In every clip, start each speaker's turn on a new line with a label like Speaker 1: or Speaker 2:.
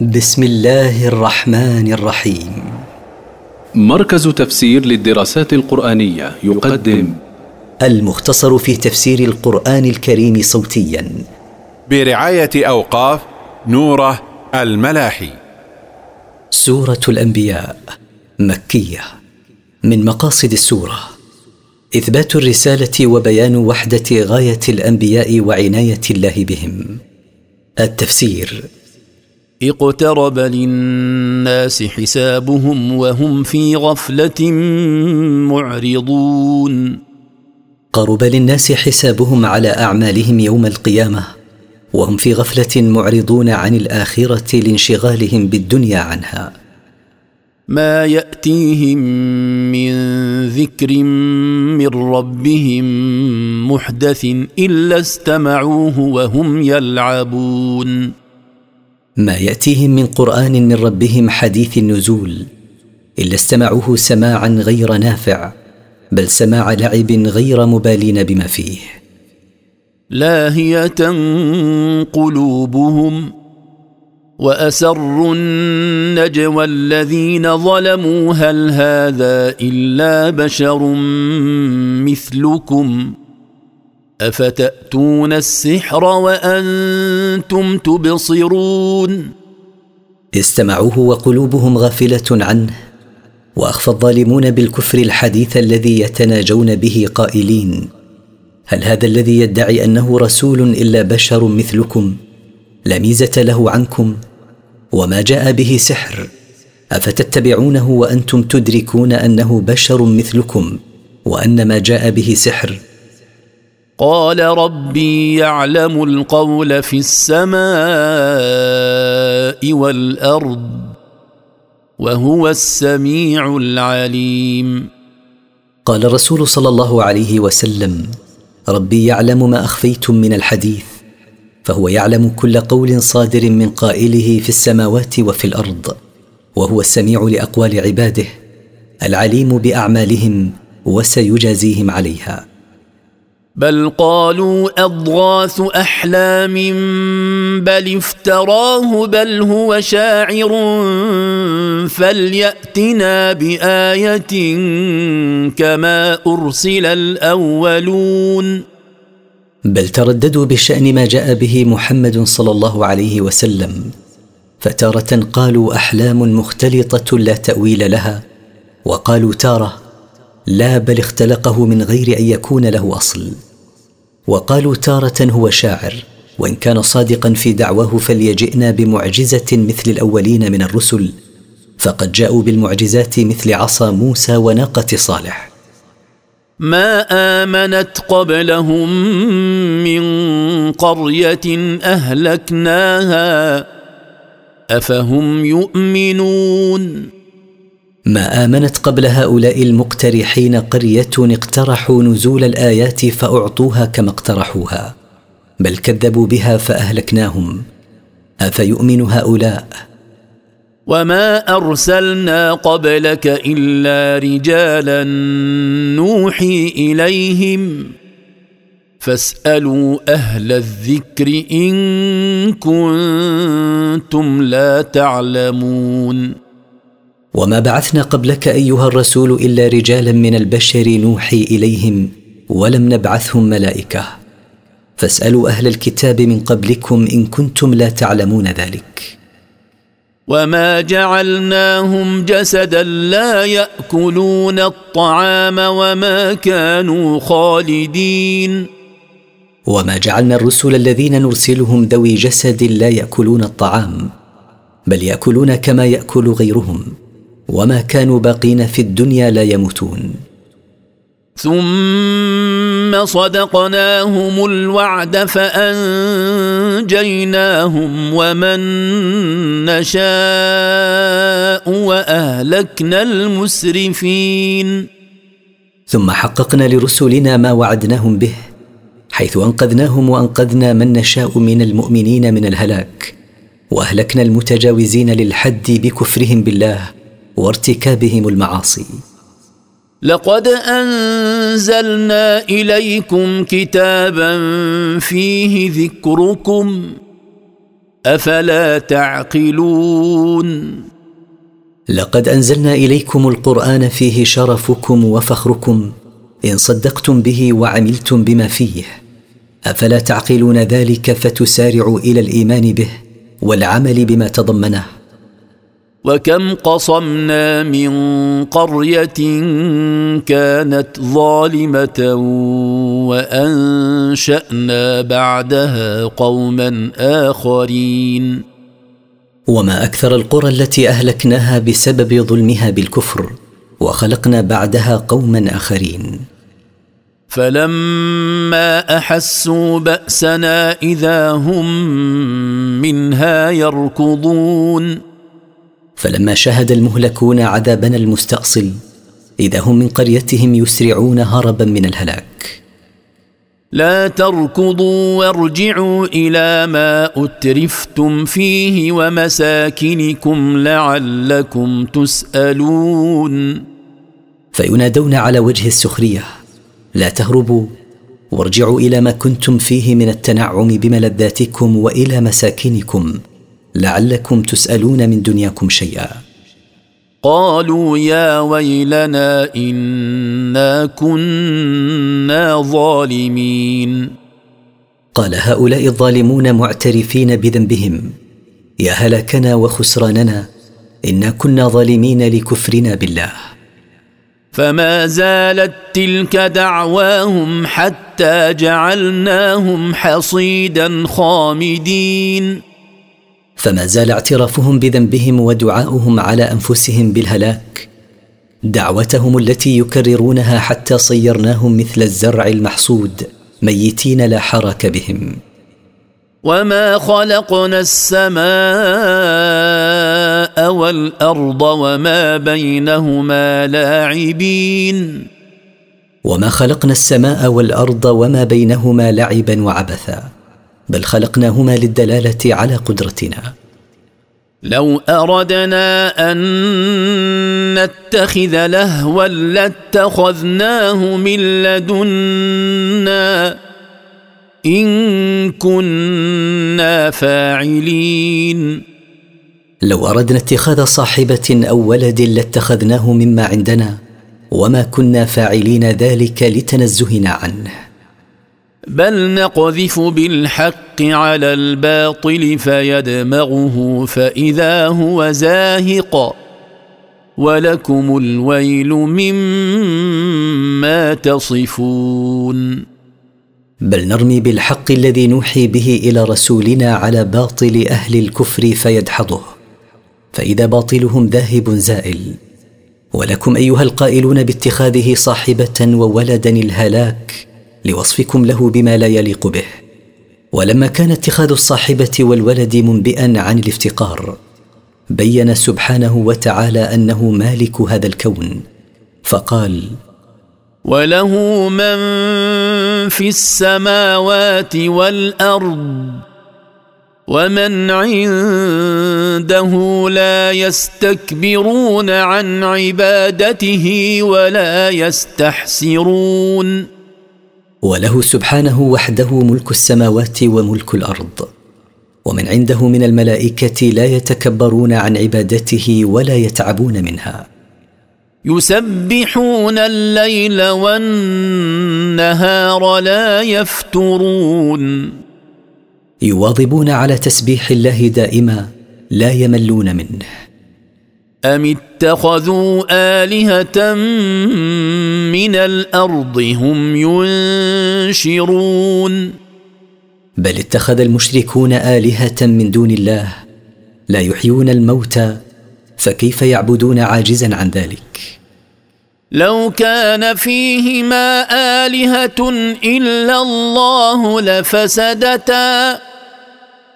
Speaker 1: بسم الله الرحمن الرحيم مركز تفسير للدراسات القرآنية يقدم المختصر في تفسير القرآن الكريم صوتيا برعاية أوقاف نوره الملاحي
Speaker 2: سورة الأنبياء مكية من مقاصد السورة إثبات الرسالة وبيان وحدة غاية الأنبياء وعناية الله بهم التفسير
Speaker 1: اقترب للناس حسابهم وهم في غفله معرضون
Speaker 2: قرب للناس حسابهم على اعمالهم يوم القيامه وهم في غفله معرضون عن الاخره لانشغالهم بالدنيا عنها
Speaker 1: ما ياتيهم من ذكر من ربهم محدث الا استمعوه وهم يلعبون
Speaker 2: ما ياتيهم من قران من ربهم حديث النزول الا استمعوه سماعا غير نافع بل سماع لعب غير مبالين بما فيه
Speaker 1: لاهيه قلوبهم واسروا النجوى الذين ظلموا هل هذا الا بشر مثلكم افتاتون السحر وانتم تبصرون
Speaker 2: استمعوه وقلوبهم غافله عنه واخفى الظالمون بالكفر الحديث الذي يتناجون به قائلين هل هذا الذي يدعي انه رسول الا بشر مثلكم لا ميزه له عنكم وما جاء به سحر افتتبعونه وانتم تدركون انه بشر مثلكم وان ما جاء به سحر
Speaker 1: قال ربي يعلم القول في السماء والارض وهو السميع العليم
Speaker 2: قال الرسول صلى الله عليه وسلم ربي يعلم ما اخفيتم من الحديث فهو يعلم كل قول صادر من قائله في السماوات وفي الارض وهو السميع لاقوال عباده العليم باعمالهم وسيجازيهم عليها
Speaker 1: بل قالوا اضغاث احلام بل افتراه بل هو شاعر فلياتنا بايه كما ارسل الاولون
Speaker 2: بل ترددوا بشان ما جاء به محمد صلى الله عليه وسلم فتاره قالوا احلام مختلطه لا تاويل لها وقالوا تاره لا بل اختلقه من غير ان يكون له اصل وقالوا تاره هو شاعر وان كان صادقا في دعواه فليجئنا بمعجزه مثل الاولين من الرسل فقد جاءوا بالمعجزات مثل عصا موسى وناقه صالح
Speaker 1: ما امنت قبلهم من قريه اهلكناها افهم يؤمنون
Speaker 2: ما امنت قبل هؤلاء المقترحين قريه اقترحوا نزول الايات فاعطوها كما اقترحوها بل كذبوا بها فاهلكناهم افيؤمن هؤلاء
Speaker 1: وما ارسلنا قبلك الا رجالا نوحي اليهم فاسالوا اهل الذكر ان كنتم لا تعلمون
Speaker 2: وما بعثنا قبلك ايها الرسول الا رجالا من البشر نوحي اليهم ولم نبعثهم ملائكه فاسالوا اهل الكتاب من قبلكم ان كنتم لا تعلمون ذلك
Speaker 1: وما جعلناهم جسدا لا ياكلون الطعام وما كانوا خالدين
Speaker 2: وما جعلنا الرسل الذين نرسلهم ذوي جسد لا ياكلون الطعام بل ياكلون كما ياكل غيرهم وما كانوا باقين في الدنيا لا يموتون
Speaker 1: ثم صدقناهم الوعد فانجيناهم ومن نشاء واهلكنا المسرفين
Speaker 2: ثم حققنا لرسلنا ما وعدناهم به حيث انقذناهم وانقذنا من نشاء من المؤمنين من الهلاك واهلكنا المتجاوزين للحد بكفرهم بالله وارتكابهم المعاصي
Speaker 1: لقد انزلنا اليكم كتابا فيه ذكركم افلا تعقلون
Speaker 2: لقد انزلنا اليكم القران فيه شرفكم وفخركم ان صدقتم به وعملتم بما فيه افلا تعقلون ذلك فتسارعوا الى الايمان به والعمل بما تضمنه
Speaker 1: وكم قصمنا من قريه كانت ظالمه وانشانا بعدها قوما اخرين
Speaker 2: وما اكثر القرى التي اهلكناها بسبب ظلمها بالكفر وخلقنا بعدها قوما اخرين
Speaker 1: فلما احسوا باسنا اذا هم منها يركضون
Speaker 2: فلما شهد المهلكون عذابنا المستاصل اذا هم من قريتهم يسرعون هربا من الهلاك
Speaker 1: لا تركضوا وارجعوا الى ما اترفتم فيه ومساكنكم لعلكم تسالون
Speaker 2: فينادون على وجه السخريه لا تهربوا وارجعوا الى ما كنتم فيه من التنعم بملذاتكم والى مساكنكم لعلكم تسالون من دنياكم شيئا
Speaker 1: قالوا يا ويلنا انا كنا ظالمين
Speaker 2: قال هؤلاء الظالمون معترفين بذنبهم يا هلكنا وخسراننا انا كنا ظالمين لكفرنا بالله
Speaker 1: فما زالت تلك دعواهم حتى جعلناهم حصيدا خامدين
Speaker 2: فما زال اعترافهم بذنبهم ودعاؤهم على انفسهم بالهلاك دعوتهم التي يكررونها حتى صيرناهم مثل الزرع المحصود ميتين لا حراك بهم
Speaker 1: وما خلقنا السماء والارض وما بينهما لاعبين
Speaker 2: وما خلقنا السماء والارض وما بينهما لعبا وعبثا بل خلقناهما للدلاله على قدرتنا
Speaker 1: لو اردنا ان نتخذ لهوا لاتخذناه من لدنا ان كنا فاعلين
Speaker 2: لو اردنا اتخاذ صاحبه او ولد لاتخذناه مما عندنا وما كنا فاعلين ذلك لتنزهنا عنه
Speaker 1: بل نقذف بالحق على الباطل فيدمغه فاذا هو زاهق ولكم الويل مما تصفون
Speaker 2: بل نرمي بالحق الذي نوحي به الى رسولنا على باطل اهل الكفر فيدحضه فاذا باطلهم ذاهب زائل ولكم ايها القائلون باتخاذه صاحبه وولدا الهلاك لوصفكم له بما لا يليق به ولما كان اتخاذ الصاحبه والولد منبئا عن الافتقار بين سبحانه وتعالى انه مالك هذا الكون فقال
Speaker 1: وله من في السماوات والارض ومن عنده لا يستكبرون عن عبادته ولا يستحسرون
Speaker 2: وله سبحانه وحده ملك السماوات وملك الارض ومن عنده من الملائكه لا يتكبرون عن عبادته ولا يتعبون منها
Speaker 1: يسبحون الليل والنهار لا يفترون
Speaker 2: يواظبون على تسبيح الله دائما لا يملون منه
Speaker 1: أم اتخذوا آلهة من الأرض هم ينشرون
Speaker 2: بل اتخذ المشركون آلهة من دون الله لا يحيون الموتى فكيف يعبدون عاجزا عن ذلك
Speaker 1: لو كان فيهما آلهة إلا الله لفسدتا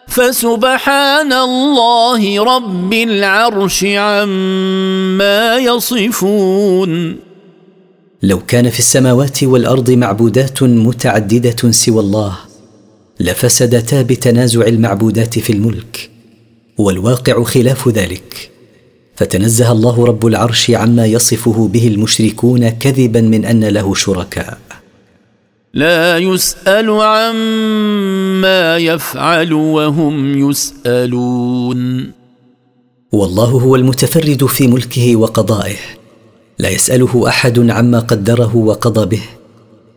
Speaker 1: فسبحان الله رب العرش عما يصفون
Speaker 2: لو كان في السماوات والارض معبودات متعدده سوى الله لفسدتا بتنازع المعبودات في الملك والواقع خلاف ذلك فتنزه الله رب العرش عما يصفه به المشركون كذبا من ان له شركاء
Speaker 1: لا يسال عما يفعل وهم يسالون
Speaker 2: والله هو المتفرد في ملكه وقضائه لا يساله احد عما قدره وقضى به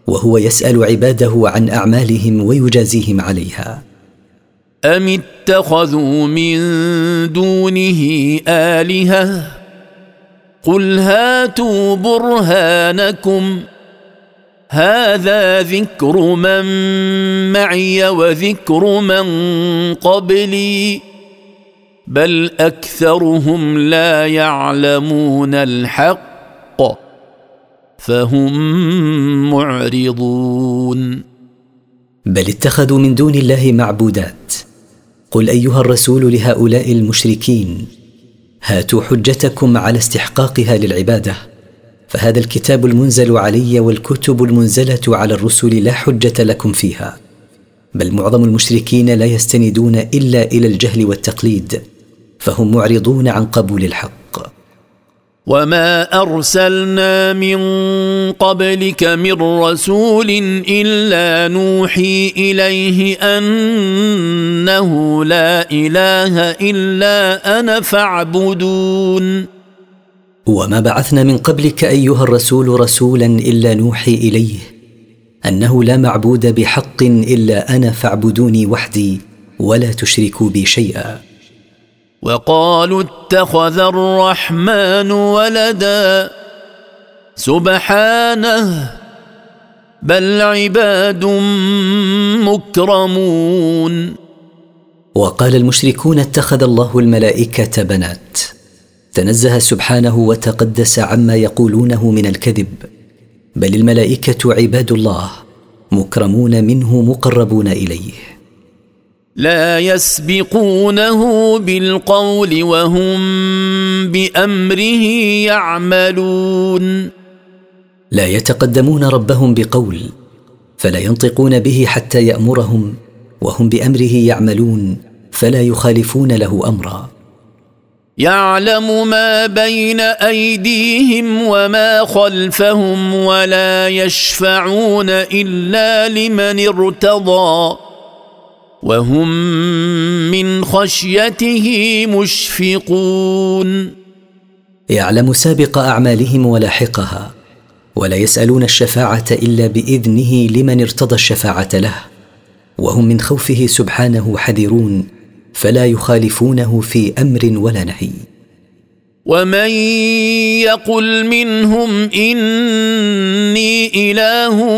Speaker 2: وهو يسال عباده عن اعمالهم ويجازيهم عليها
Speaker 1: ام اتخذوا من دونه الهه قل هاتوا برهانكم هذا ذكر من معي وذكر من قبلي بل اكثرهم لا يعلمون الحق فهم معرضون
Speaker 2: بل اتخذوا من دون الله معبودات قل ايها الرسول لهؤلاء المشركين هاتوا حجتكم على استحقاقها للعباده فهذا الكتاب المنزل علي والكتب المنزله على الرسل لا حجه لكم فيها بل معظم المشركين لا يستندون الا الى الجهل والتقليد فهم معرضون عن قبول الحق
Speaker 1: وما ارسلنا من قبلك من رسول الا نوحي اليه انه لا اله الا انا فاعبدون
Speaker 2: وما بعثنا من قبلك ايها الرسول رسولا الا نوحي اليه انه لا معبود بحق الا انا فاعبدوني وحدي ولا تشركوا بي شيئا
Speaker 1: وقالوا اتخذ الرحمن ولدا سبحانه بل عباد مكرمون
Speaker 2: وقال المشركون اتخذ الله الملائكه بنات تنزه سبحانه وتقدس عما يقولونه من الكذب بل الملائكه عباد الله مكرمون منه مقربون اليه
Speaker 1: لا يسبقونه بالقول وهم بامره يعملون
Speaker 2: لا يتقدمون ربهم بقول فلا ينطقون به حتى يامرهم وهم بامره يعملون فلا يخالفون له امرا
Speaker 1: يعلم ما بين ايديهم وما خلفهم ولا يشفعون الا لمن ارتضى وهم من خشيته مشفقون
Speaker 2: يعلم سابق اعمالهم ولاحقها ولا يسالون الشفاعه الا باذنه لمن ارتضى الشفاعه له وهم من خوفه سبحانه حذرون فلا يخالفونه في امر ولا نهي
Speaker 1: ومن يقل منهم اني اله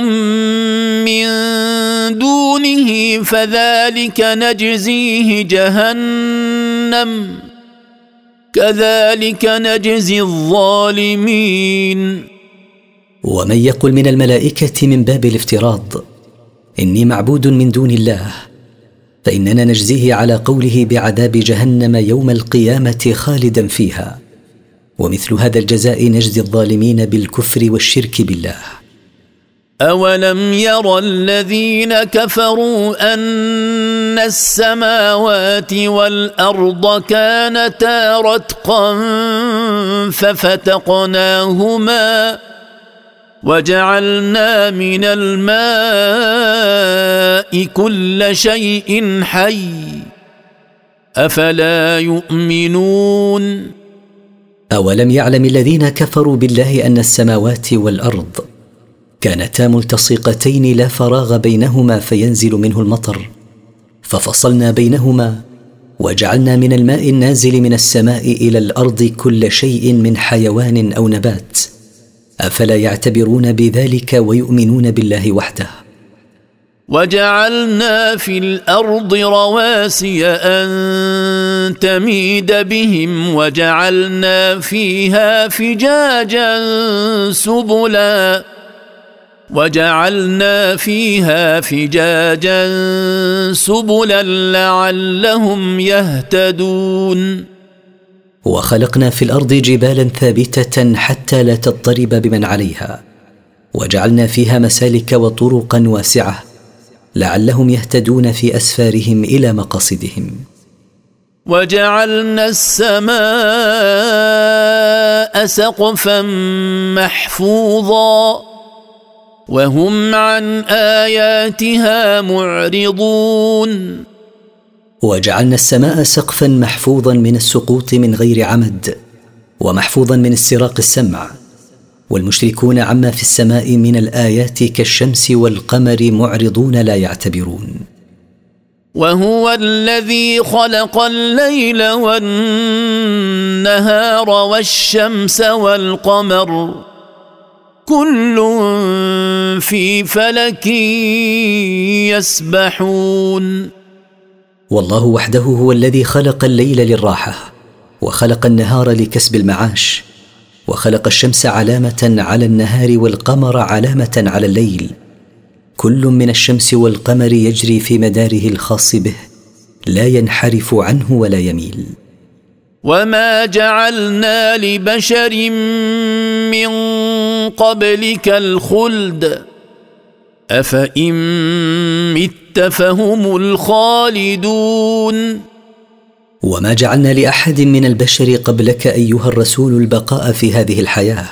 Speaker 1: من دونه فذلك نجزيه جهنم كذلك نجزي الظالمين
Speaker 2: ومن يقل من الملائكه من باب الافتراض اني معبود من دون الله فاننا نجزيه على قوله بعذاب جهنم يوم القيامه خالدا فيها ومثل هذا الجزاء نجزي الظالمين بالكفر والشرك بالله
Speaker 1: اولم يرى الذين كفروا ان السماوات والارض كانتا رتقا ففتقناهما وجعلنا من الماء كل شيء حي افلا يؤمنون
Speaker 2: اولم يعلم الذين كفروا بالله ان السماوات والارض كانتا ملتصقتين لا فراغ بينهما فينزل منه المطر ففصلنا بينهما وجعلنا من الماء النازل من السماء الى الارض كل شيء من حيوان او نبات افلا يعتبرون بذلك ويؤمنون بالله وحده
Speaker 1: وجعلنا في الارض رواسي ان تميد بهم وجعلنا فيها فجاجا سبلا وجعلنا فيها فجاجا سبلا لعلهم يهتدون
Speaker 2: وخلقنا في الارض جبالا ثابته حتى لا تضطرب بمن عليها وجعلنا فيها مسالك وطرقا واسعه لعلهم يهتدون في اسفارهم الى مقاصدهم
Speaker 1: وجعلنا السماء سقفا محفوظا وهم عن اياتها معرضون
Speaker 2: وجعلنا السماء سقفا محفوظا من السقوط من غير عمد ومحفوظا من استراق السمع والمشركون عما في السماء من الايات كالشمس والقمر معرضون لا يعتبرون
Speaker 1: وهو الذي خلق الليل والنهار والشمس والقمر كل في فلك يسبحون
Speaker 2: والله وحده هو الذي خلق الليل للراحه وخلق النهار لكسب المعاش وخلق الشمس علامه على النهار والقمر علامه على الليل كل من الشمس والقمر يجري في مداره الخاص به لا ينحرف عنه ولا يميل
Speaker 1: وما جعلنا لبشر من قبلك الخلد افان مت بئت فهم الخالدون
Speaker 2: وما جعلنا لاحد من البشر قبلك ايها الرسول البقاء في هذه الحياه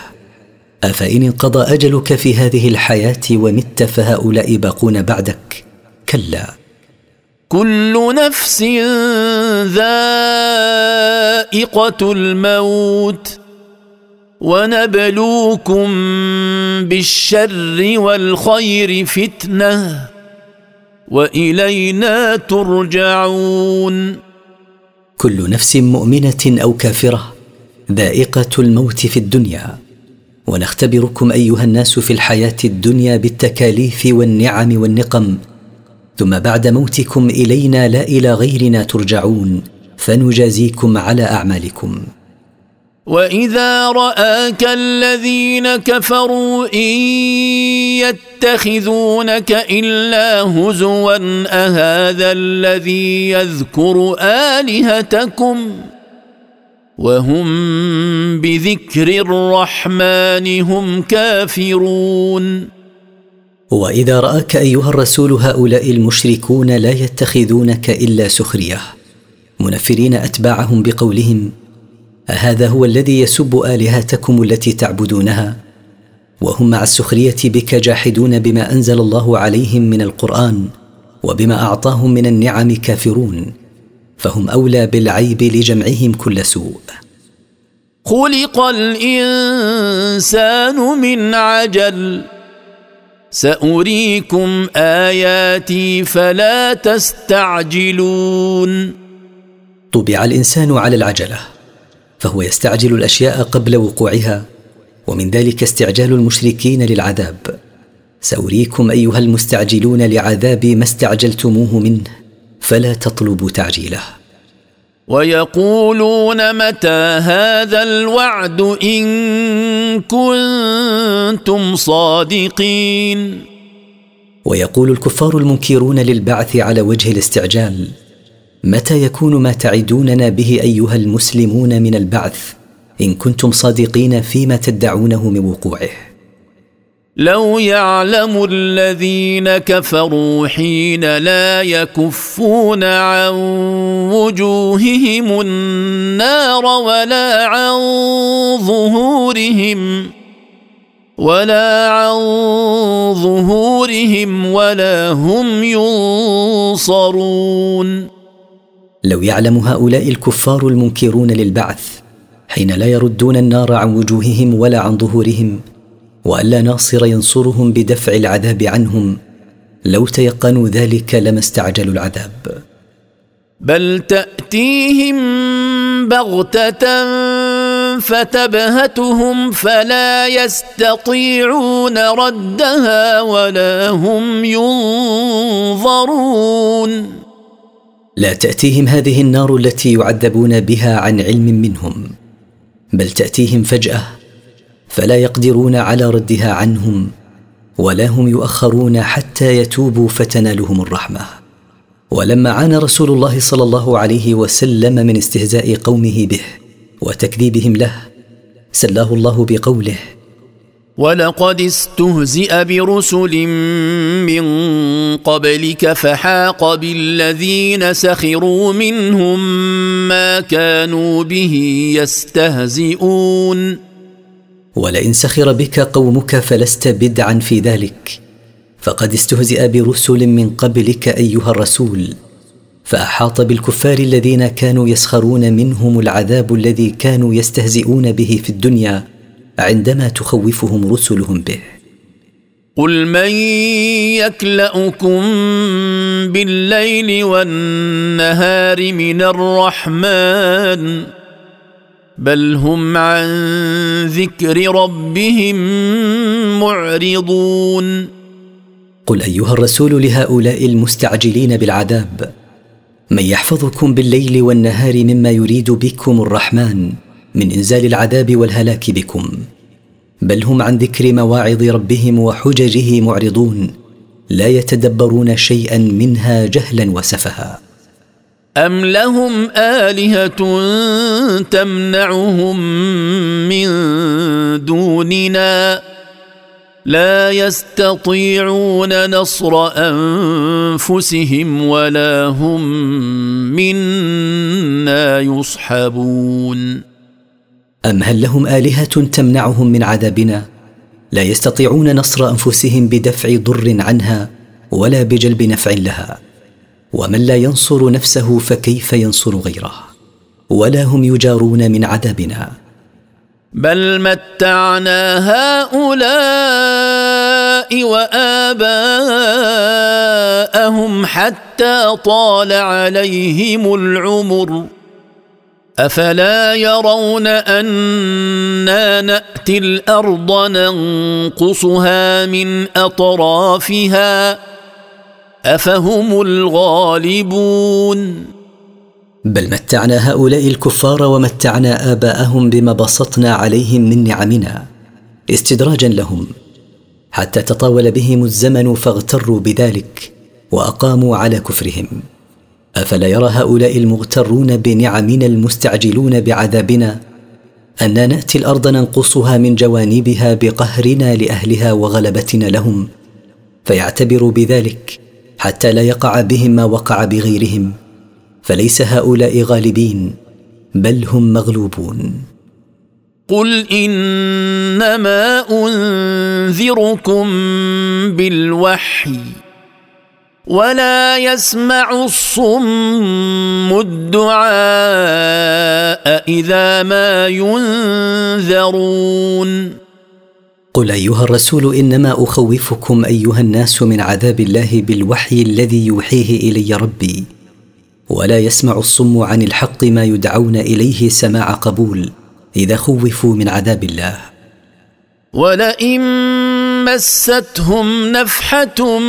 Speaker 2: افان انقضى اجلك في هذه الحياه ومت فهؤلاء باقون بعدك كلا
Speaker 1: كل نفس ذائقه الموت ونبلوكم بالشر والخير فتنه والينا ترجعون
Speaker 2: كل نفس مؤمنه او كافره ذائقه الموت في الدنيا ونختبركم ايها الناس في الحياه الدنيا بالتكاليف والنعم والنقم ثم بعد موتكم الينا لا الى غيرنا ترجعون فنجازيكم على اعمالكم
Speaker 1: واذا راك الذين كفروا ان يتخذونك الا هزوا اهذا الذي يذكر الهتكم وهم بذكر الرحمن هم كافرون
Speaker 2: واذا راك ايها الرسول هؤلاء المشركون لا يتخذونك الا سخريه منفرين اتباعهم بقولهم هذا هو الذي يسب الهتكم التي تعبدونها وهم مع السخريه بك جاحدون بما انزل الله عليهم من القران وبما اعطاهم من النعم كافرون فهم اولى بالعيب لجمعهم كل سوء
Speaker 1: خلق الانسان من عجل ساريكم اياتي فلا تستعجلون
Speaker 2: طبع الانسان على العجله فهو يستعجل الاشياء قبل وقوعها ومن ذلك استعجال المشركين للعذاب ساريكم ايها المستعجلون لعذابي ما استعجلتموه منه فلا تطلبوا تعجيله
Speaker 1: ويقولون متى هذا الوعد ان كنتم صادقين
Speaker 2: ويقول الكفار المنكرون للبعث على وجه الاستعجال متى يكون ما تعدوننا به ايها المسلمون من البعث ان كنتم صادقين فيما تدعونه من وقوعه
Speaker 1: لو يعلم الذين كفروا حين لا يكفون عن وجوههم النار ولا عن ظهورهم ولا عن ظهورهم ولا هم ينصرون
Speaker 2: لو يعلم هؤلاء الكفار المنكرون للبعث حين لا يردون النار عن وجوههم ولا عن ظهورهم والا ناصر ينصرهم بدفع العذاب عنهم لو تيقنوا ذلك لما استعجلوا العذاب
Speaker 1: بل تاتيهم بغته فتبهتهم فلا يستطيعون ردها ولا هم ينظرون
Speaker 2: لا تاتيهم هذه النار التي يعذبون بها عن علم منهم بل تاتيهم فجاه فلا يقدرون على ردها عنهم ولا هم يؤخرون حتى يتوبوا فتنالهم الرحمه ولما عانى رسول الله صلى الله عليه وسلم من استهزاء قومه به وتكذيبهم له سلاه الله بقوله
Speaker 1: ولقد استهزئ برسل من قبلك فحاق بالذين سخروا منهم ما كانوا به يستهزئون
Speaker 2: ولئن سخر بك قومك فلست بدعا في ذلك فقد استهزئ برسل من قبلك ايها الرسول فاحاط بالكفار الذين كانوا يسخرون منهم العذاب الذي كانوا يستهزئون به في الدنيا عندما تخوفهم رسلهم به
Speaker 1: قل من يكلاكم بالليل والنهار من الرحمن بل هم عن ذكر ربهم معرضون
Speaker 2: قل ايها الرسول لهؤلاء المستعجلين بالعذاب من يحفظكم بالليل والنهار مما يريد بكم الرحمن من انزال العذاب والهلاك بكم بل هم عن ذكر مواعظ ربهم وحججه معرضون لا يتدبرون شيئا منها جهلا وسفها
Speaker 1: ام لهم الهه تمنعهم من دوننا لا يستطيعون نصر انفسهم ولا هم منا يصحبون
Speaker 2: ام هل لهم الهه تمنعهم من عذابنا لا يستطيعون نصر انفسهم بدفع ضر عنها ولا بجلب نفع لها ومن لا ينصر نفسه فكيف ينصر غيره ولا هم يجارون من عذابنا
Speaker 1: بل متعنا هؤلاء واباءهم حتى طال عليهم العمر افلا يرون انا ناتي الارض ننقصها من اطرافها افهم الغالبون
Speaker 2: بل متعنا هؤلاء الكفار ومتعنا اباءهم بما بسطنا عليهم من نعمنا استدراجا لهم حتى تطاول بهم الزمن فاغتروا بذلك واقاموا على كفرهم افلا يرى هؤلاء المغترون بنعمنا المستعجلون بعذابنا انا ناتي الارض ننقصها من جوانبها بقهرنا لاهلها وغلبتنا لهم فيعتبروا بذلك حتى لا يقع بهم ما وقع بغيرهم فليس هؤلاء غالبين بل هم مغلوبون
Speaker 1: قل انما انذركم بالوحي ولا يسمع الصم الدعاء اذا ما ينذرون
Speaker 2: قل ايها الرسول انما اخوفكم ايها الناس من عذاب الله بالوحي الذي يوحيه الي ربي ولا يسمع الصم عن الحق ما يدعون اليه سماع قبول اذا خوفوا من عذاب الله
Speaker 1: ولئن مستهم نفحه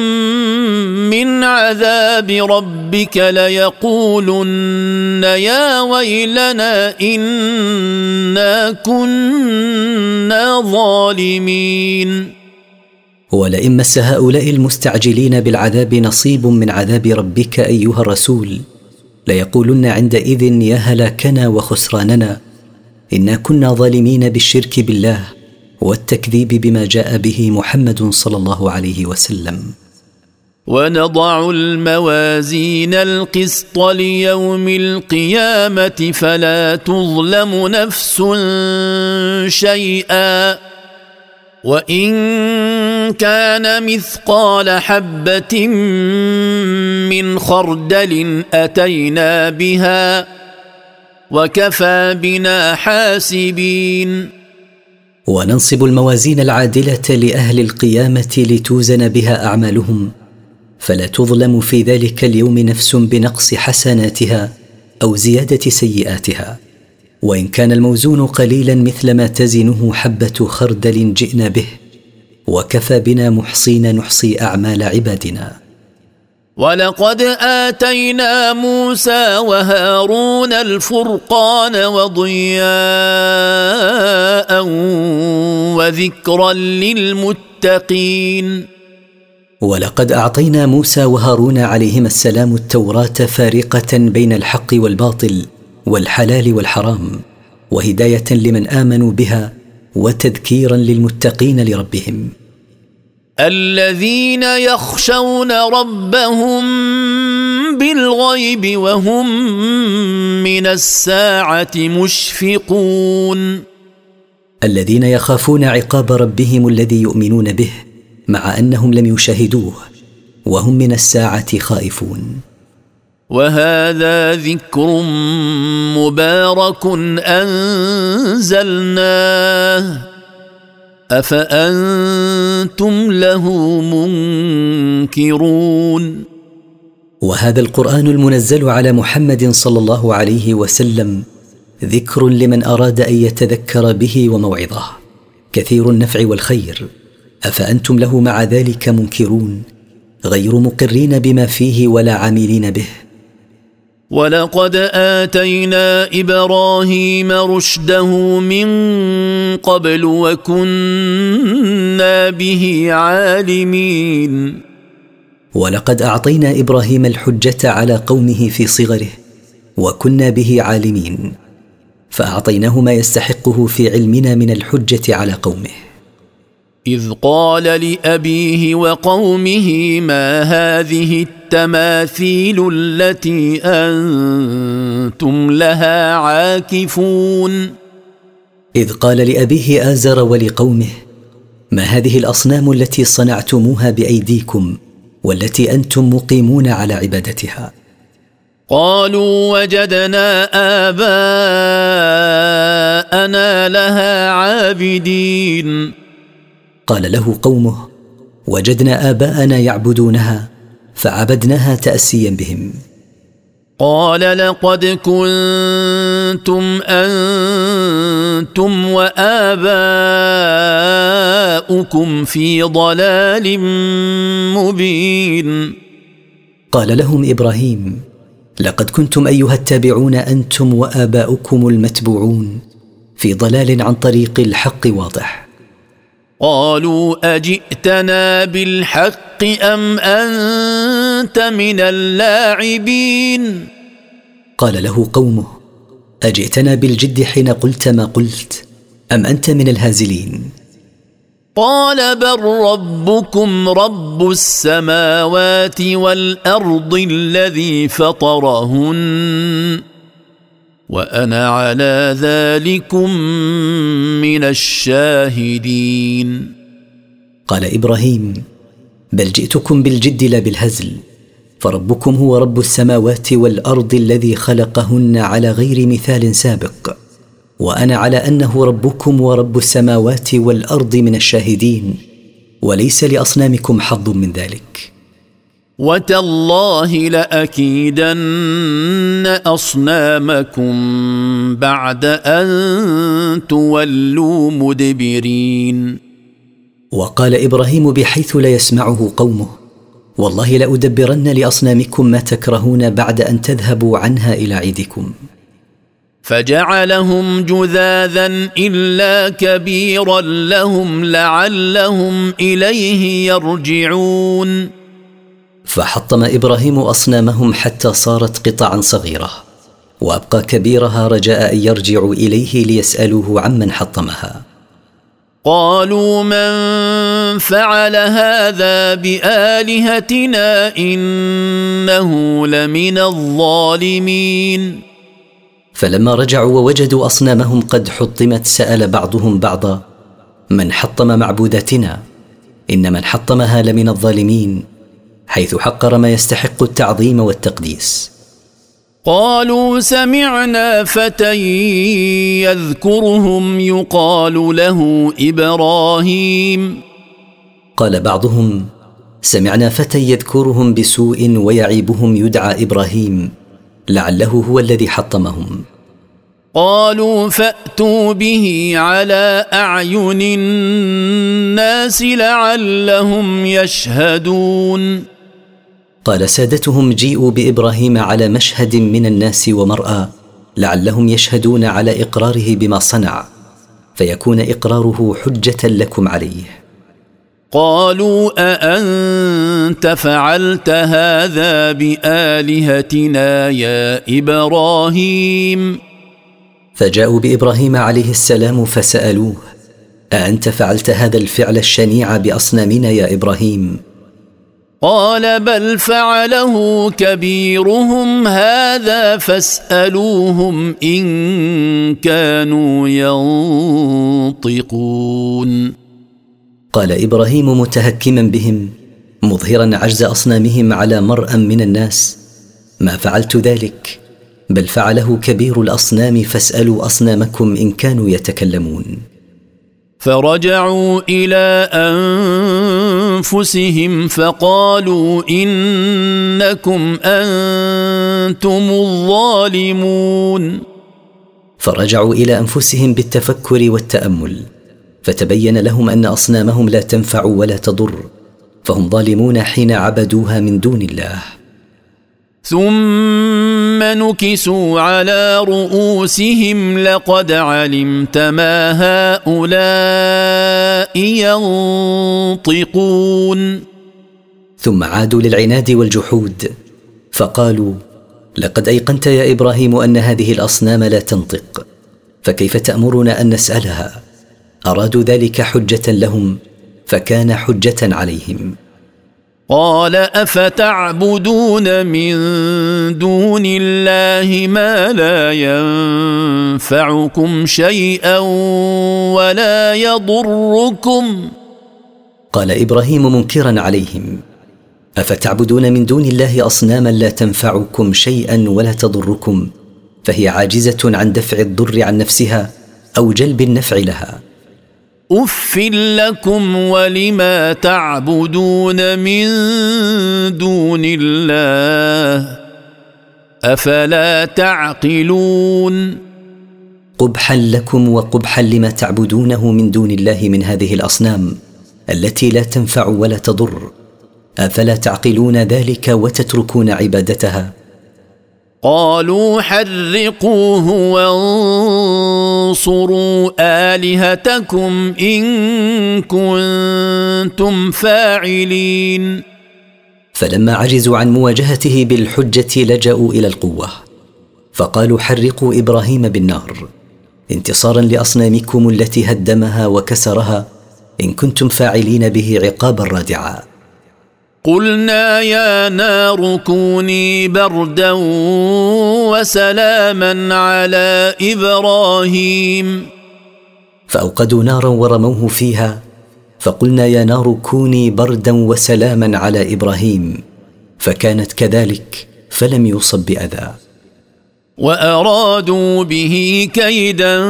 Speaker 1: من عذاب ربك ليقولن يا ويلنا انا كنا ظالمين
Speaker 2: ولئن مس هؤلاء المستعجلين بالعذاب نصيب من عذاب ربك ايها الرسول ليقولن عندئذ يا هلاكنا وخسراننا انا كنا ظالمين بالشرك بالله والتكذيب بما جاء به محمد صلى الله عليه وسلم
Speaker 1: ونضع الموازين القسط ليوم القيامه فلا تظلم نفس شيئا وان كان مثقال حبه من خردل اتينا بها وكفى بنا حاسبين
Speaker 2: وننصب الموازين العادله لاهل القيامه لتوزن بها اعمالهم فلا تظلم في ذلك اليوم نفس بنقص حسناتها او زياده سيئاتها وان كان الموزون قليلا مثل ما تزنه حبه خردل جئنا به وكفى بنا محصين نحصي اعمال عبادنا
Speaker 1: ولقد اتينا موسى وهارون الفرقان وضياء وذكرا للمتقين
Speaker 2: ولقد اعطينا موسى وهارون عليهما السلام التوراه فارقه بين الحق والباطل والحلال والحرام وهدايه لمن امنوا بها وتذكيرا للمتقين لربهم
Speaker 1: الذين يخشون ربهم بالغيب وهم من الساعه مشفقون
Speaker 2: الذين يخافون عقاب ربهم الذي يؤمنون به مع انهم لم يشاهدوه وهم من الساعه خائفون
Speaker 1: وهذا ذكر مبارك انزلناه افانتم له منكرون
Speaker 2: وهذا القران المنزل على محمد صلى الله عليه وسلم ذكر لمن اراد ان يتذكر به وموعظه كثير النفع والخير افانتم له مع ذلك منكرون غير مقرين بما فيه ولا عاملين به
Speaker 1: ولقد اتينا ابراهيم رشده من قبل وكنا به عالمين
Speaker 2: ولقد اعطينا ابراهيم الحجه على قومه في صغره وكنا به عالمين فاعطيناه ما يستحقه في علمنا من الحجه على قومه
Speaker 1: إذ قال لأبيه وقومه ما هذه التماثيل التي أنتم لها عاكفون
Speaker 2: إذ قال لأبيه آزر ولقومه ما هذه الأصنام التي صنعتموها بأيديكم والتي أنتم مقيمون على عبادتها
Speaker 1: قالوا وجدنا آباءنا لها عابدين
Speaker 2: قال له قومه وجدنا اباءنا يعبدونها فعبدناها تاسيا بهم
Speaker 1: قال لقد كنتم انتم واباؤكم في ضلال مبين
Speaker 2: قال لهم ابراهيم لقد كنتم ايها التابعون انتم واباؤكم المتبوعون في ضلال عن طريق الحق واضح
Speaker 1: قالوا اجئتنا بالحق ام انت من اللاعبين
Speaker 2: قال له قومه اجئتنا بالجد حين قلت ما قلت ام انت من الهازلين
Speaker 1: قال بل ربكم رب السماوات والارض الذي فطرهن وانا على ذلكم من الشاهدين
Speaker 2: قال ابراهيم بل جئتكم بالجد لا بالهزل فربكم هو رب السماوات والارض الذي خلقهن على غير مثال سابق وانا على انه ربكم ورب السماوات والارض من الشاهدين وليس لاصنامكم حظ من ذلك
Speaker 1: وتالله لاكيدن اصنامكم بعد ان تولوا مدبرين
Speaker 2: وقال ابراهيم بحيث لا يسمعه قومه والله لادبرن لاصنامكم ما تكرهون بعد ان تذهبوا عنها الى عيدكم
Speaker 1: فجعلهم جذاذا الا كبيرا لهم لعلهم اليه يرجعون
Speaker 2: فحطم ابراهيم اصنامهم حتى صارت قطعا صغيره وابقى كبيرها رجاء ان يرجعوا اليه ليسالوه عمن حطمها
Speaker 1: قالوا من فعل هذا بالهتنا انه لمن الظالمين
Speaker 2: فلما رجعوا ووجدوا اصنامهم قد حطمت سال بعضهم بعضا من حطم معبوداتنا ان من حطمها لمن الظالمين حيث حقر ما يستحق التعظيم والتقديس
Speaker 1: قالوا سمعنا فتى يذكرهم يقال له ابراهيم
Speaker 2: قال بعضهم سمعنا فتى يذكرهم بسوء ويعيبهم يدعى ابراهيم لعله هو الذي حطمهم
Speaker 1: قالوا فاتوا به على اعين الناس لعلهم يشهدون
Speaker 2: قال سادتهم جيئوا بابراهيم على مشهد من الناس ومرأى لعلهم يشهدون على اقراره بما صنع فيكون اقراره حجه لكم عليه
Speaker 1: قالوا اانت فعلت هذا بالهتنا يا ابراهيم
Speaker 2: فجاءوا بابراهيم عليه السلام فسالوه اانت فعلت هذا الفعل الشنيع باصنامنا يا ابراهيم
Speaker 1: قال بل فعله كبيرهم هذا فاسالوهم ان كانوا ينطقون
Speaker 2: قال ابراهيم متهكما بهم مظهرا عجز اصنامهم على مرأى من الناس ما فعلت ذلك بل فعله كبير الاصنام فاسالوا اصنامكم ان كانوا يتكلمون
Speaker 1: فرجعوا الى انفسهم فقالوا انكم انتم الظالمون
Speaker 2: فرجعوا الى انفسهم بالتفكر والتامل فتبين لهم ان اصنامهم لا تنفع ولا تضر فهم ظالمون حين عبدوها من دون الله
Speaker 1: ثم نكسوا على رؤوسهم لقد علمت ما هؤلاء ينطقون
Speaker 2: ثم عادوا للعناد والجحود فقالوا لقد ايقنت يا ابراهيم ان هذه الاصنام لا تنطق فكيف تامرنا ان نسالها ارادوا ذلك حجه لهم فكان حجه عليهم
Speaker 1: قال افتعبدون من دون الله ما لا ينفعكم شيئا ولا يضركم
Speaker 2: قال ابراهيم منكرا عليهم افتعبدون من دون الله اصناما لا تنفعكم شيئا ولا تضركم فهي عاجزه عن دفع الضر عن نفسها او جلب النفع لها
Speaker 1: اف لكم ولما تعبدون من دون الله افلا تعقلون
Speaker 2: قبحا لكم وقبحا لما تعبدونه من دون الله من هذه الاصنام التي لا تنفع ولا تضر افلا تعقلون ذلك وتتركون عبادتها
Speaker 1: قالوا حرقوه وانصروا الهتكم ان كنتم فاعلين
Speaker 2: فلما عجزوا عن مواجهته بالحجه لجاوا الى القوه فقالوا حرقوا ابراهيم بالنار انتصارا لاصنامكم التي هدمها وكسرها ان كنتم فاعلين به عقابا رادعا
Speaker 1: قلنا يا نار كوني بردا وسلاما على ابراهيم
Speaker 2: فاوقدوا نارا ورموه فيها فقلنا يا نار كوني بردا وسلاما على ابراهيم فكانت كذلك فلم يصب باذى
Speaker 1: وارادوا به كيدا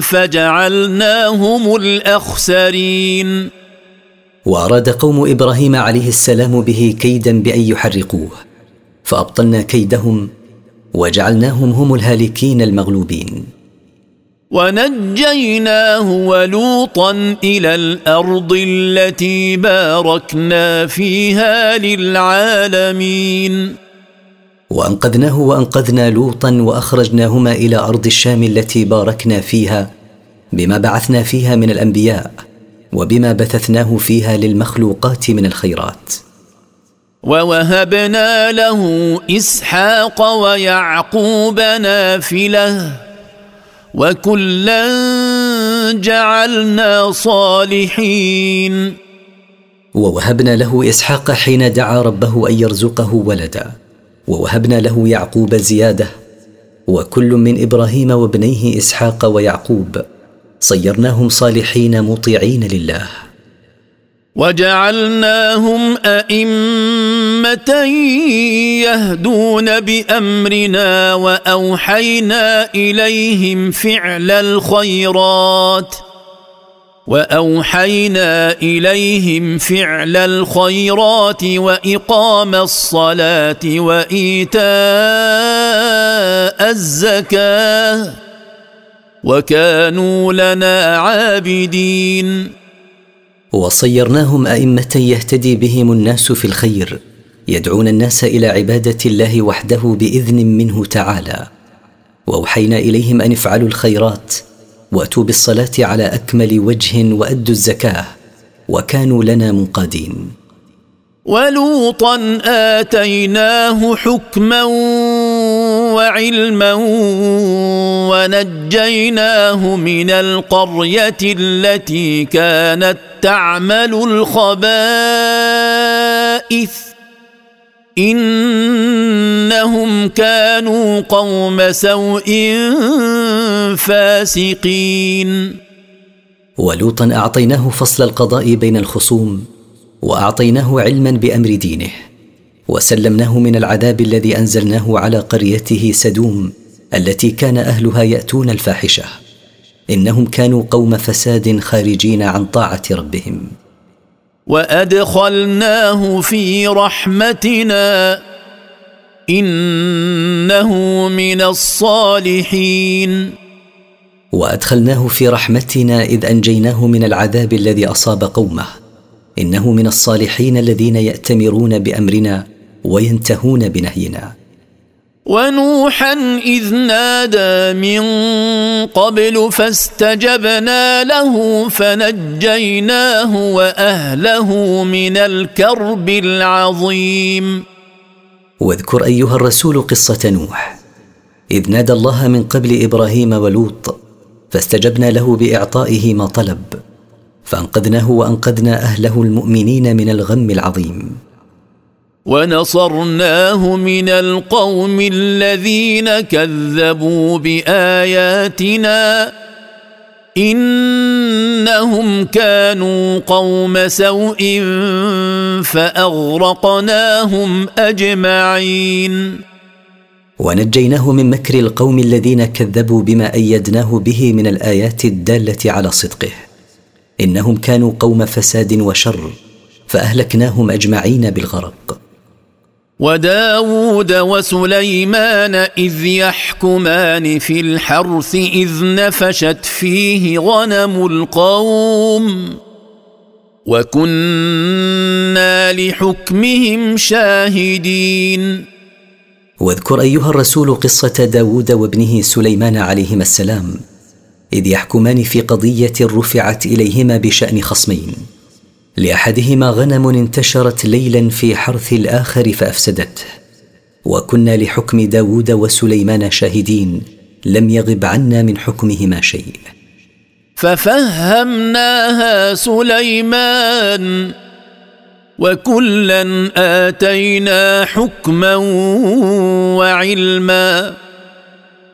Speaker 1: فجعلناهم الاخسرين
Speaker 2: واراد قوم ابراهيم عليه السلام به كيدا بان يحرقوه فابطلنا كيدهم وجعلناهم هم الهالكين المغلوبين
Speaker 1: ونجيناه ولوطا الى الارض التي باركنا فيها للعالمين
Speaker 2: وانقذناه وانقذنا لوطا واخرجناهما الى ارض الشام التي باركنا فيها بما بعثنا فيها من الانبياء وبما بثثناه فيها للمخلوقات من الخيرات
Speaker 1: ووهبنا له اسحاق ويعقوب نافله وكلا جعلنا صالحين
Speaker 2: ووهبنا له اسحاق حين دعا ربه ان يرزقه ولدا ووهبنا له يعقوب زياده وكل من ابراهيم وابنيه اسحاق ويعقوب صيرناهم صالحين مطيعين لله
Speaker 1: وجعلناهم ائمه يهدون بامرنا واوحينا اليهم فعل الخيرات واوحينا اليهم فعل الخيرات واقام الصلاه وايتاء الزكاه وكانوا لنا عابدين
Speaker 2: وصيرناهم ائمه يهتدي بهم الناس في الخير يدعون الناس الى عباده الله وحده باذن منه تعالى واوحينا اليهم ان افعلوا الخيرات واتوا بالصلاه على اكمل وجه وادوا الزكاه وكانوا لنا منقادين
Speaker 1: ولوطا اتيناه حكما وعلما ونجيناه من القريه التي كانت تعمل الخبائث انهم كانوا قوم سوء فاسقين
Speaker 2: ولوطا اعطيناه فصل القضاء بين الخصوم واعطيناه علما بامر دينه وسلمناه من العذاب الذي انزلناه على قريته سدوم التي كان اهلها ياتون الفاحشه انهم كانوا قوم فساد خارجين عن طاعه ربهم
Speaker 1: وادخلناه في رحمتنا انه من الصالحين
Speaker 2: وادخلناه في رحمتنا اذ انجيناه من العذاب الذي اصاب قومه انه من الصالحين الذين ياتمرون بامرنا وينتهون بنهينا
Speaker 1: ونوحا اذ نادى من قبل فاستجبنا له فنجيناه واهله من الكرب العظيم
Speaker 2: واذكر ايها الرسول قصه نوح اذ نادى الله من قبل ابراهيم ولوط فاستجبنا له باعطائه ما طلب فانقذناه وانقذنا اهله المؤمنين من الغم العظيم
Speaker 1: ونصرناه من القوم الذين كذبوا باياتنا انهم كانوا قوم سوء فاغرقناهم اجمعين
Speaker 2: ونجيناه من مكر القوم الذين كذبوا بما ايدناه به من الايات الداله على صدقه انهم كانوا قوم فساد وشر فاهلكناهم اجمعين بالغرق
Speaker 1: وداود وسليمان اذ يحكمان في الحرث اذ نفشت فيه غنم القوم وكنا لحكمهم شاهدين
Speaker 2: واذكر ايها الرسول قصه داود وابنه سليمان عليهما السلام اذ يحكمان في قضيه رفعت اليهما بشان خصمين لاحدهما غنم انتشرت ليلا في حرث الاخر فافسدته وكنا لحكم داود وسليمان شاهدين لم يغب عنا من حكمهما شيء
Speaker 1: ففهمناها سليمان وكلا اتينا حكما وعلما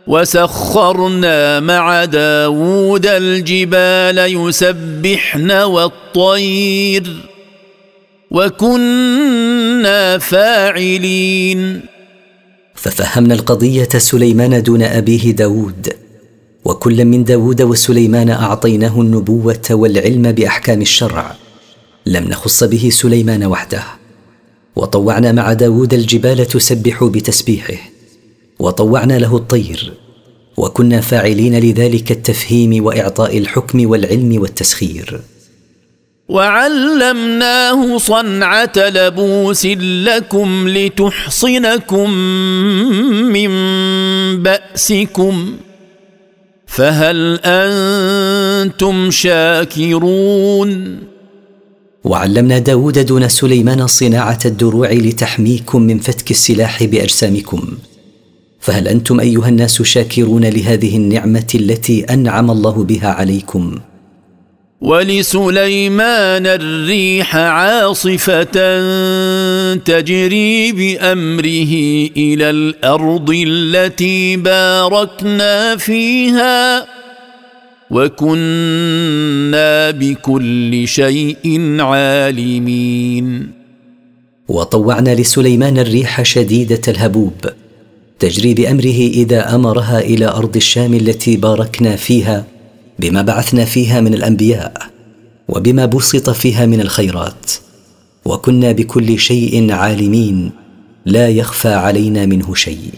Speaker 1: وسخرنا مع داود الجبال يسبحن والطير وكنا فاعلين
Speaker 2: ففهمنا القضيه سليمان دون ابيه داود وكلا من داود وسليمان اعطيناه النبوه والعلم باحكام الشرع لم نخص به سليمان وحده وطوعنا مع داود الجبال تسبح بتسبيحه وطوعنا له الطير وكنا فاعلين لذلك التفهيم واعطاء الحكم والعلم والتسخير
Speaker 1: وعلمناه صنعه لبوس لكم لتحصنكم من باسكم فهل انتم شاكرون
Speaker 2: وعلمنا داود دون سليمان صناعه الدروع لتحميكم من فتك السلاح باجسامكم فهل انتم ايها الناس شاكرون لهذه النعمه التي انعم الله بها عليكم
Speaker 1: ولسليمان الريح عاصفه تجري بامره الى الارض التي باركنا فيها وكنا بكل شيء عالمين
Speaker 2: وطوعنا لسليمان الريح شديده الهبوب تجري بامره اذا امرها الى ارض الشام التي باركنا فيها بما بعثنا فيها من الانبياء وبما بسط فيها من الخيرات وكنا بكل شيء عالمين لا يخفى علينا منه شيء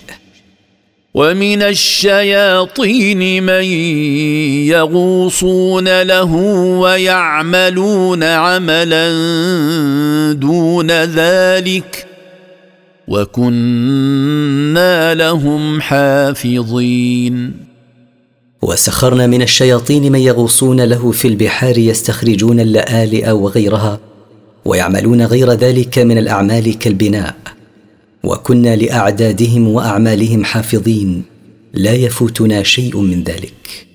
Speaker 1: ومن الشياطين من يغوصون له ويعملون عملا دون ذلك وكنا لهم حافظين
Speaker 2: وسخرنا من الشياطين من يغوصون له في البحار يستخرجون اللآلئ وغيرها ويعملون غير ذلك من الاعمال كالبناء وكنا لاعدادهم واعمالهم حافظين لا يفوتنا شيء من ذلك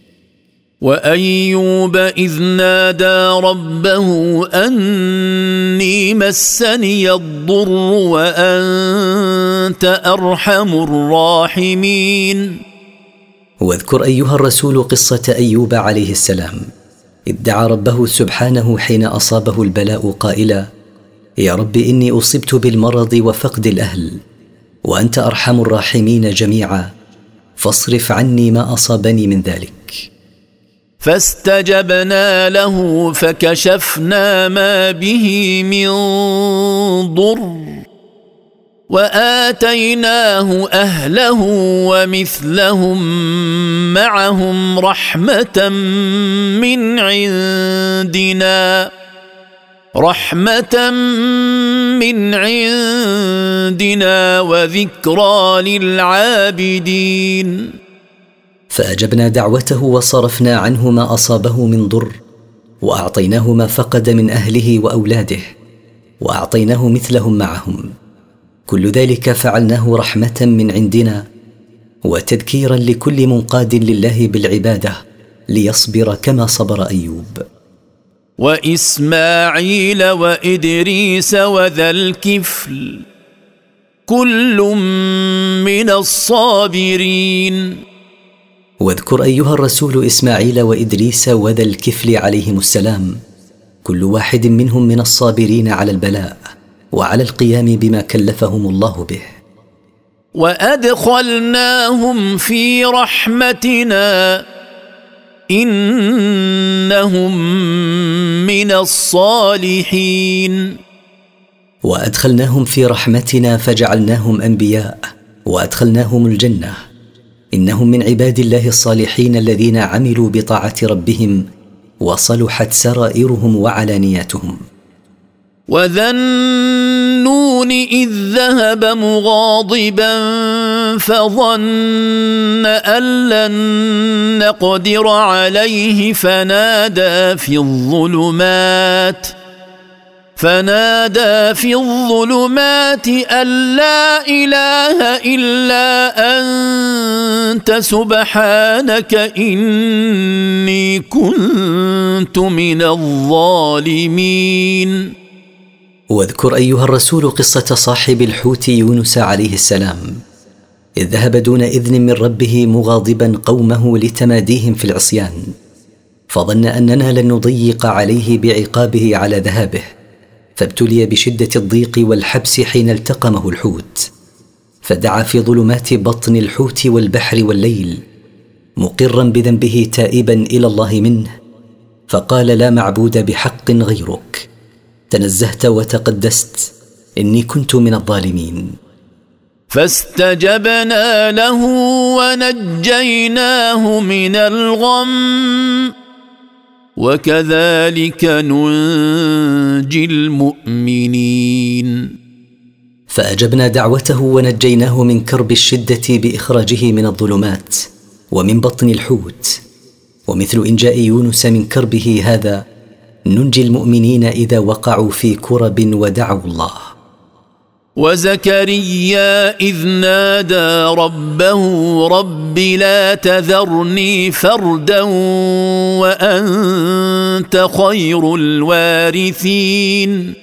Speaker 1: وايوب اذ نادى ربه اني مسني الضر وانت ارحم الراحمين
Speaker 2: واذكر ايها الرسول قصه ايوب عليه السلام اذ دعا ربه سبحانه حين اصابه البلاء قائلا يا رب اني اصبت بالمرض وفقد الاهل وانت ارحم الراحمين جميعا فاصرف عني ما اصابني من ذلك
Speaker 1: فاستجبنا له فكشفنا ما به من ضر واتيناه اهله ومثلهم معهم رحمه من عندنا رحمه من عندنا وذكرى للعابدين
Speaker 2: فاجبنا دعوته وصرفنا عنه ما اصابه من ضر واعطيناه ما فقد من اهله واولاده واعطيناه مثلهم معهم كل ذلك فعلناه رحمه من عندنا وتذكيرا لكل منقاد لله بالعباده ليصبر كما صبر ايوب
Speaker 1: واسماعيل وادريس وذا الكفل كل من الصابرين
Speaker 2: واذكر ايها الرسول اسماعيل وادريس وذا الكفل عليهم السلام كل واحد منهم من الصابرين على البلاء وعلى القيام بما كلفهم الله به
Speaker 1: وادخلناهم في رحمتنا انهم من الصالحين
Speaker 2: وادخلناهم في رحمتنا فجعلناهم انبياء وادخلناهم الجنه انهم من عباد الله الصالحين الذين عملوا بطاعه ربهم وصلحت سرائرهم وعلانياتهم
Speaker 1: وذا النون اذ ذهب مغاضبا فظن ان لن نقدر عليه فنادى في الظلمات فنادى في الظلمات ان لا اله الا انت سبحانك اني كنت من الظالمين
Speaker 2: واذكر ايها الرسول قصه صاحب الحوت يونس عليه السلام اذ ذهب دون اذن من ربه مغاضبا قومه لتماديهم في العصيان فظن اننا لن نضيق عليه بعقابه على ذهابه فابتلي بشده الضيق والحبس حين التقمه الحوت فدعا في ظلمات بطن الحوت والبحر والليل مقرا بذنبه تائبا الى الله منه فقال لا معبود بحق غيرك تنزهت وتقدست اني كنت من الظالمين
Speaker 1: فاستجبنا له ونجيناه من الغم وكذلك ننجي المؤمنين
Speaker 2: فاجبنا دعوته ونجيناه من كرب الشده باخراجه من الظلمات ومن بطن الحوت ومثل انجاء يونس من كربه هذا ننجي المؤمنين اذا وقعوا في كرب ودعوا الله
Speaker 1: وزكريا اذ نادى ربه رب لا تذرني فردا وانت خير الوارثين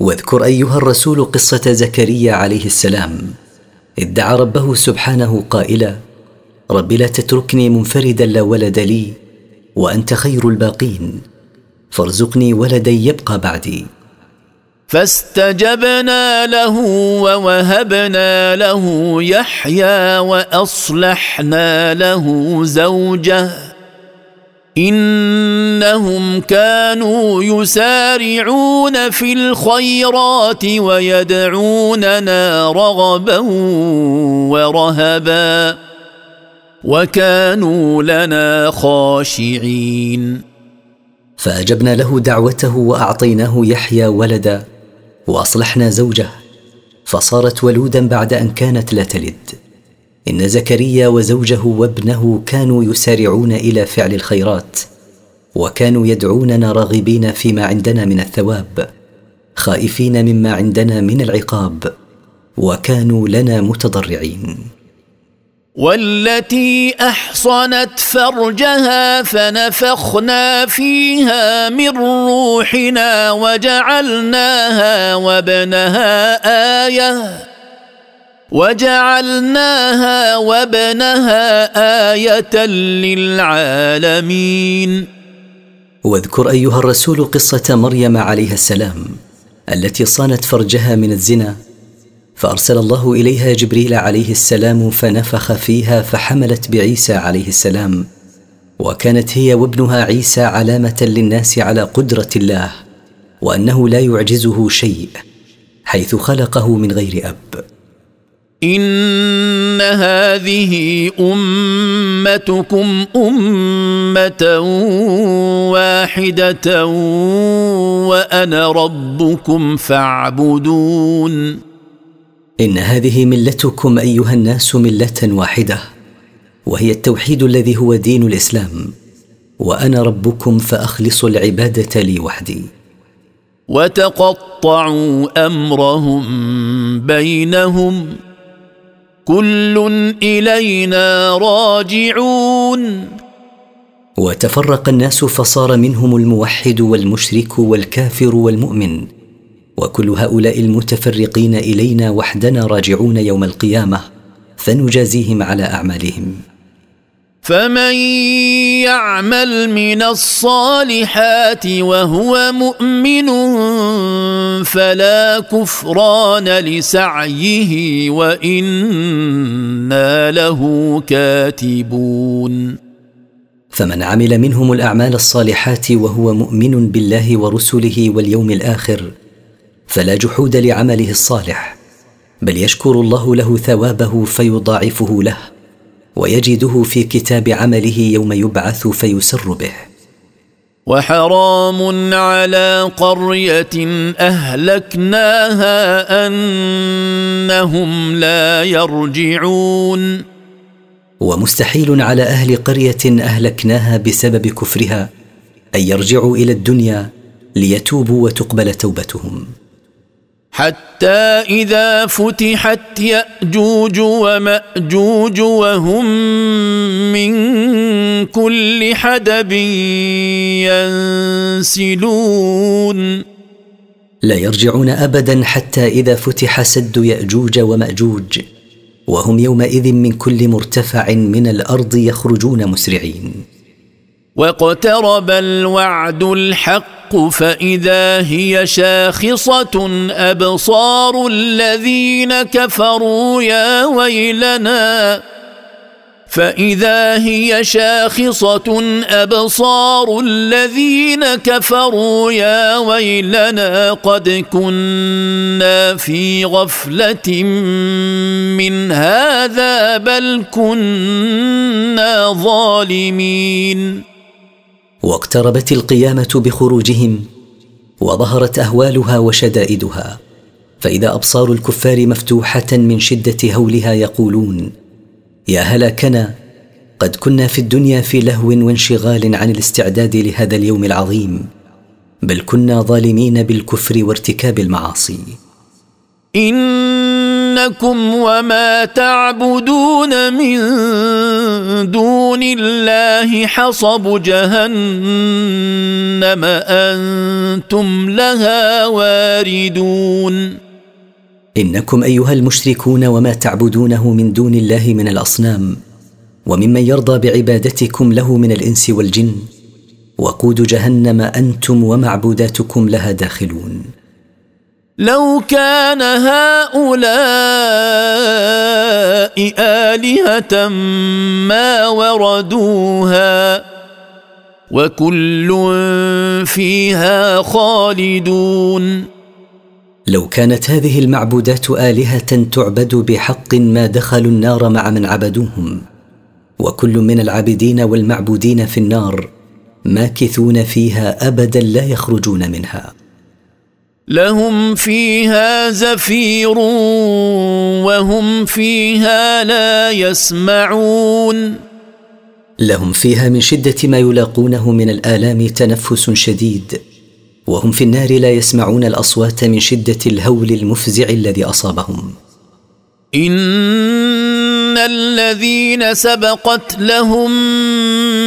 Speaker 2: واذكر ايها الرسول قصه زكريا عليه السلام اذ دعا ربه سبحانه قائلا رب لا تتركني منفردا لا ولد لي وانت خير الباقين فارزقني ولدا يبقى بعدي
Speaker 1: فاستجبنا له ووهبنا له يحيى واصلحنا له زوجه انهم كانوا يسارعون في الخيرات ويدعوننا رغبا ورهبا وكانوا لنا خاشعين
Speaker 2: فاجبنا له دعوته واعطيناه يحيى ولدا واصلحنا زوجه فصارت ولودا بعد ان كانت لا تلد ان زكريا وزوجه وابنه كانوا يسارعون الى فعل الخيرات وكانوا يدعوننا راغبين فيما عندنا من الثواب خائفين مما عندنا من العقاب وكانوا لنا متضرعين
Speaker 1: والتي احصنت فرجها فنفخنا فيها من روحنا وجعلناها وابنها ايه وجعلناها وابنها ايه للعالمين
Speaker 2: واذكر ايها الرسول قصه مريم عليها السلام التي صانت فرجها من الزنا فارسل الله اليها جبريل عليه السلام فنفخ فيها فحملت بعيسى عليه السلام وكانت هي وابنها عيسى علامه للناس على قدره الله وانه لا يعجزه شيء حيث خلقه من غير اب
Speaker 1: ان هذه امتكم امه واحده وانا ربكم فاعبدون
Speaker 2: ان هذه ملتكم ايها الناس مله واحده وهي التوحيد الذي هو دين الاسلام وانا ربكم فاخلصوا العباده لي وحدي
Speaker 1: وتقطعوا امرهم بينهم كل الينا راجعون
Speaker 2: وتفرق الناس فصار منهم الموحد والمشرك والكافر والمؤمن وكل هؤلاء المتفرقين الينا وحدنا راجعون يوم القيامه فنجازيهم على اعمالهم
Speaker 1: فمن يعمل من الصالحات وهو مؤمن فلا كفران لسعيه وانا له كاتبون
Speaker 2: فمن عمل منهم الاعمال الصالحات وهو مؤمن بالله ورسله واليوم الاخر فلا جحود لعمله الصالح بل يشكر الله له ثوابه فيضاعفه له ويجده في كتاب عمله يوم يبعث فيسر به
Speaker 1: وحرام على قريه اهلكناها انهم لا يرجعون
Speaker 2: ومستحيل على اهل قريه اهلكناها بسبب كفرها ان يرجعوا الى الدنيا ليتوبوا وتقبل توبتهم
Speaker 1: حتى اذا فتحت ياجوج وماجوج وهم من كل حدب ينسلون
Speaker 2: لا يرجعون ابدا حتى اذا فتح سد ياجوج وماجوج وهم يومئذ من كل مرتفع من الارض يخرجون مسرعين
Speaker 1: واقترب الوعد الحق الحق فاذا هي شاخصه ابصار الذين كفروا يا ويلنا فاذا هي شاخصه ابصار الذين كفروا يا ويلنا قد كنا في غفله من هذا بل كنا ظالمين
Speaker 2: واقتربت القيامه بخروجهم وظهرت اهوالها وشدائدها فاذا ابصار الكفار مفتوحه من شده هولها يقولون يا هلاكنا قد كنا في الدنيا في لهو وانشغال عن الاستعداد لهذا اليوم العظيم بل كنا ظالمين بالكفر وارتكاب المعاصي
Speaker 1: إن دينكم وما تعبدون من دون الله حصب جهنم انتم لها واردون
Speaker 2: انكم ايها المشركون وما تعبدونه من دون الله من الاصنام وممن يرضى بعبادتكم له من الانس والجن وقود جهنم انتم ومعبوداتكم لها داخلون
Speaker 1: لو كان هؤلاء الهه ما وردوها وكل فيها خالدون
Speaker 2: لو كانت هذه المعبودات الهه تعبد بحق ما دخلوا النار مع من عبدوهم وكل من العابدين والمعبودين في النار ماكثون فيها ابدا لا يخرجون منها
Speaker 1: لهم فيها زفير وهم فيها لا يسمعون
Speaker 2: لهم فيها من شده ما يلاقونه من الالام تنفس شديد وهم في النار لا يسمعون الاصوات من شده الهول المفزع الذي اصابهم
Speaker 1: ان الذين سبقت لهم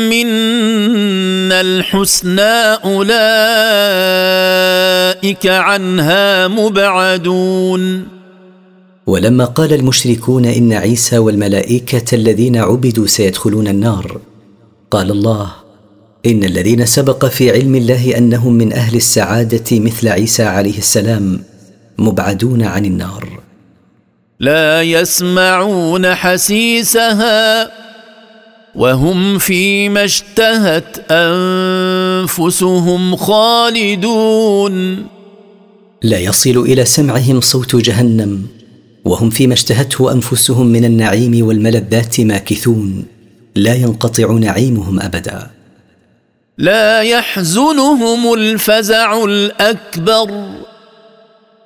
Speaker 1: منا الحسنى اولئك عنها مبعدون
Speaker 2: ولما قال المشركون ان عيسى والملائكه الذين عبدوا سيدخلون النار قال الله ان الذين سبق في علم الله انهم من اهل السعاده مثل عيسى عليه السلام مبعدون عن النار
Speaker 1: لا يسمعون حسيسها وهم فيما اشتهت انفسهم خالدون
Speaker 2: لا يصل الى سمعهم صوت جهنم وهم فيما اشتهته انفسهم من النعيم والملذات ماكثون لا ينقطع نعيمهم ابدا
Speaker 1: لا يحزنهم الفزع الاكبر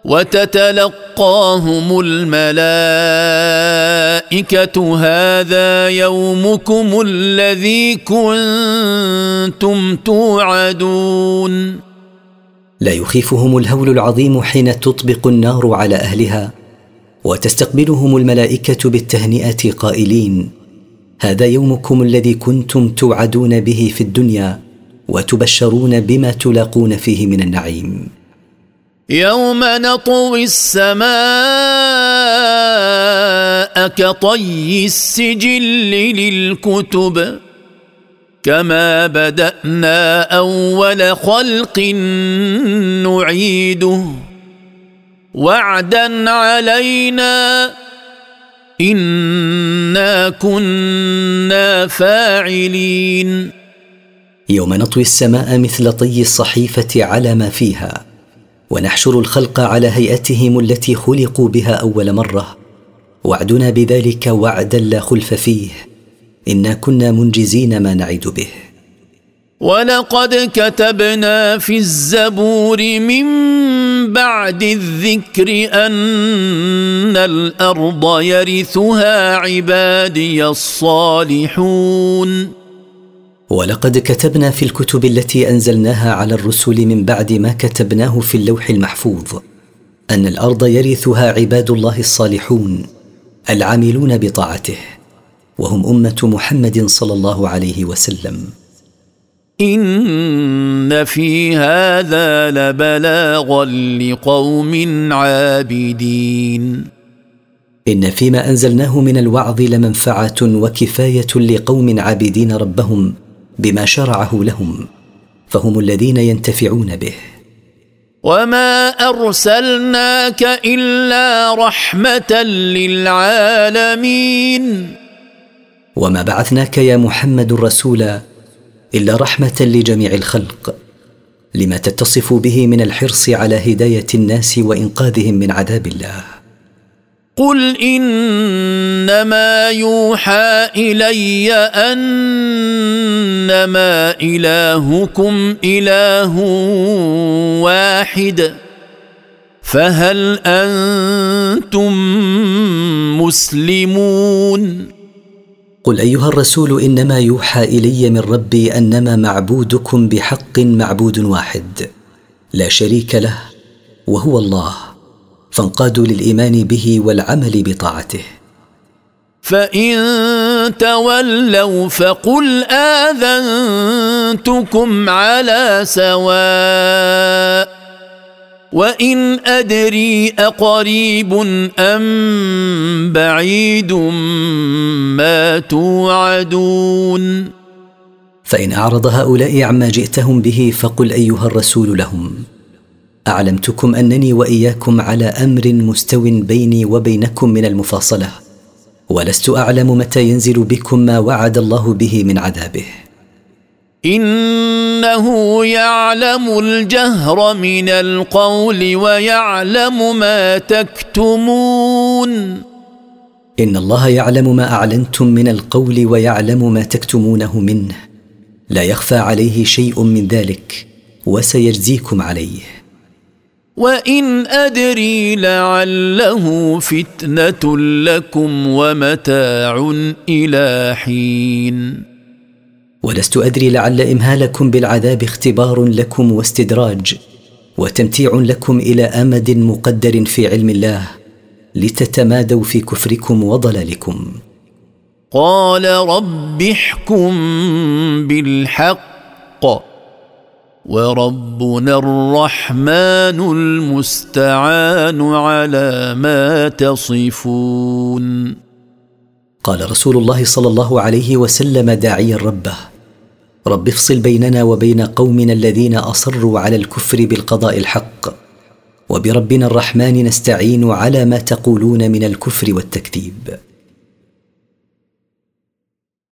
Speaker 1: وتتلقاهم الملائكه هذا يومكم الذي كنتم توعدون
Speaker 2: لا يخيفهم الهول العظيم حين تطبق النار على اهلها وتستقبلهم الملائكه بالتهنئه قائلين هذا يومكم الذي كنتم توعدون به في الدنيا وتبشرون بما تلاقون فيه من النعيم
Speaker 1: يوم نطوي السماء كطي السجل للكتب كما بدانا اول خلق نعيده وعدا علينا انا كنا فاعلين
Speaker 2: يوم نطوي السماء مثل طي الصحيفه على ما فيها ونحشر الخلق على هيئتهم التي خلقوا بها اول مره وعدنا بذلك وعدا لا خلف فيه انا كنا منجزين ما نعد به
Speaker 1: ولقد كتبنا في الزبور من بعد الذكر ان الارض يرثها عبادي الصالحون
Speaker 2: ولقد كتبنا في الكتب التي انزلناها على الرسل من بعد ما كتبناه في اللوح المحفوظ ان الارض يرثها عباد الله الصالحون العاملون بطاعته وهم امه محمد صلى الله عليه وسلم
Speaker 1: ان في هذا لبلاغا لقوم عابدين
Speaker 2: ان فيما انزلناه من الوعظ لمنفعه وكفايه لقوم عابدين ربهم بما شرعه لهم فهم الذين ينتفعون به
Speaker 1: وما ارسلناك الا رحمه للعالمين
Speaker 2: وما بعثناك يا محمد رسولا الا رحمه لجميع الخلق لما تتصف به من الحرص على هدايه الناس وانقاذهم من عذاب الله
Speaker 1: قل انما يوحى الي انما الهكم اله واحد فهل انتم مسلمون
Speaker 2: قل ايها الرسول انما يوحى الي من ربي انما معبودكم بحق معبود واحد لا شريك له وهو الله فانقادوا للايمان به والعمل بطاعته
Speaker 1: فان تولوا فقل اذنتكم على سواء وان ادري اقريب ام بعيد ما توعدون
Speaker 2: فان اعرض هؤلاء عما جئتهم به فقل ايها الرسول لهم اعلمتكم انني واياكم على امر مستو بيني وبينكم من المفاصله ولست اعلم متى ينزل بكم ما وعد الله به من عذابه
Speaker 1: انه يعلم الجهر من القول ويعلم ما تكتمون
Speaker 2: ان الله يعلم ما اعلنتم من القول ويعلم ما تكتمونه منه لا يخفى عليه شيء من ذلك وسيجزيكم عليه
Speaker 1: وان ادري لعله فتنه لكم ومتاع الى حين
Speaker 2: ولست ادري لعل امهالكم بالعذاب اختبار لكم واستدراج وتمتيع لكم الى امد مقدر في علم الله لتتمادوا في كفركم وضلالكم
Speaker 1: قال رب احكم بالحق وربنا الرحمن المستعان على ما تصفون
Speaker 2: قال رسول الله صلى الله عليه وسلم داعيا ربه رب افصل بيننا وبين قومنا الذين اصروا على الكفر بالقضاء الحق وبربنا الرحمن نستعين على ما تقولون من الكفر والتكذيب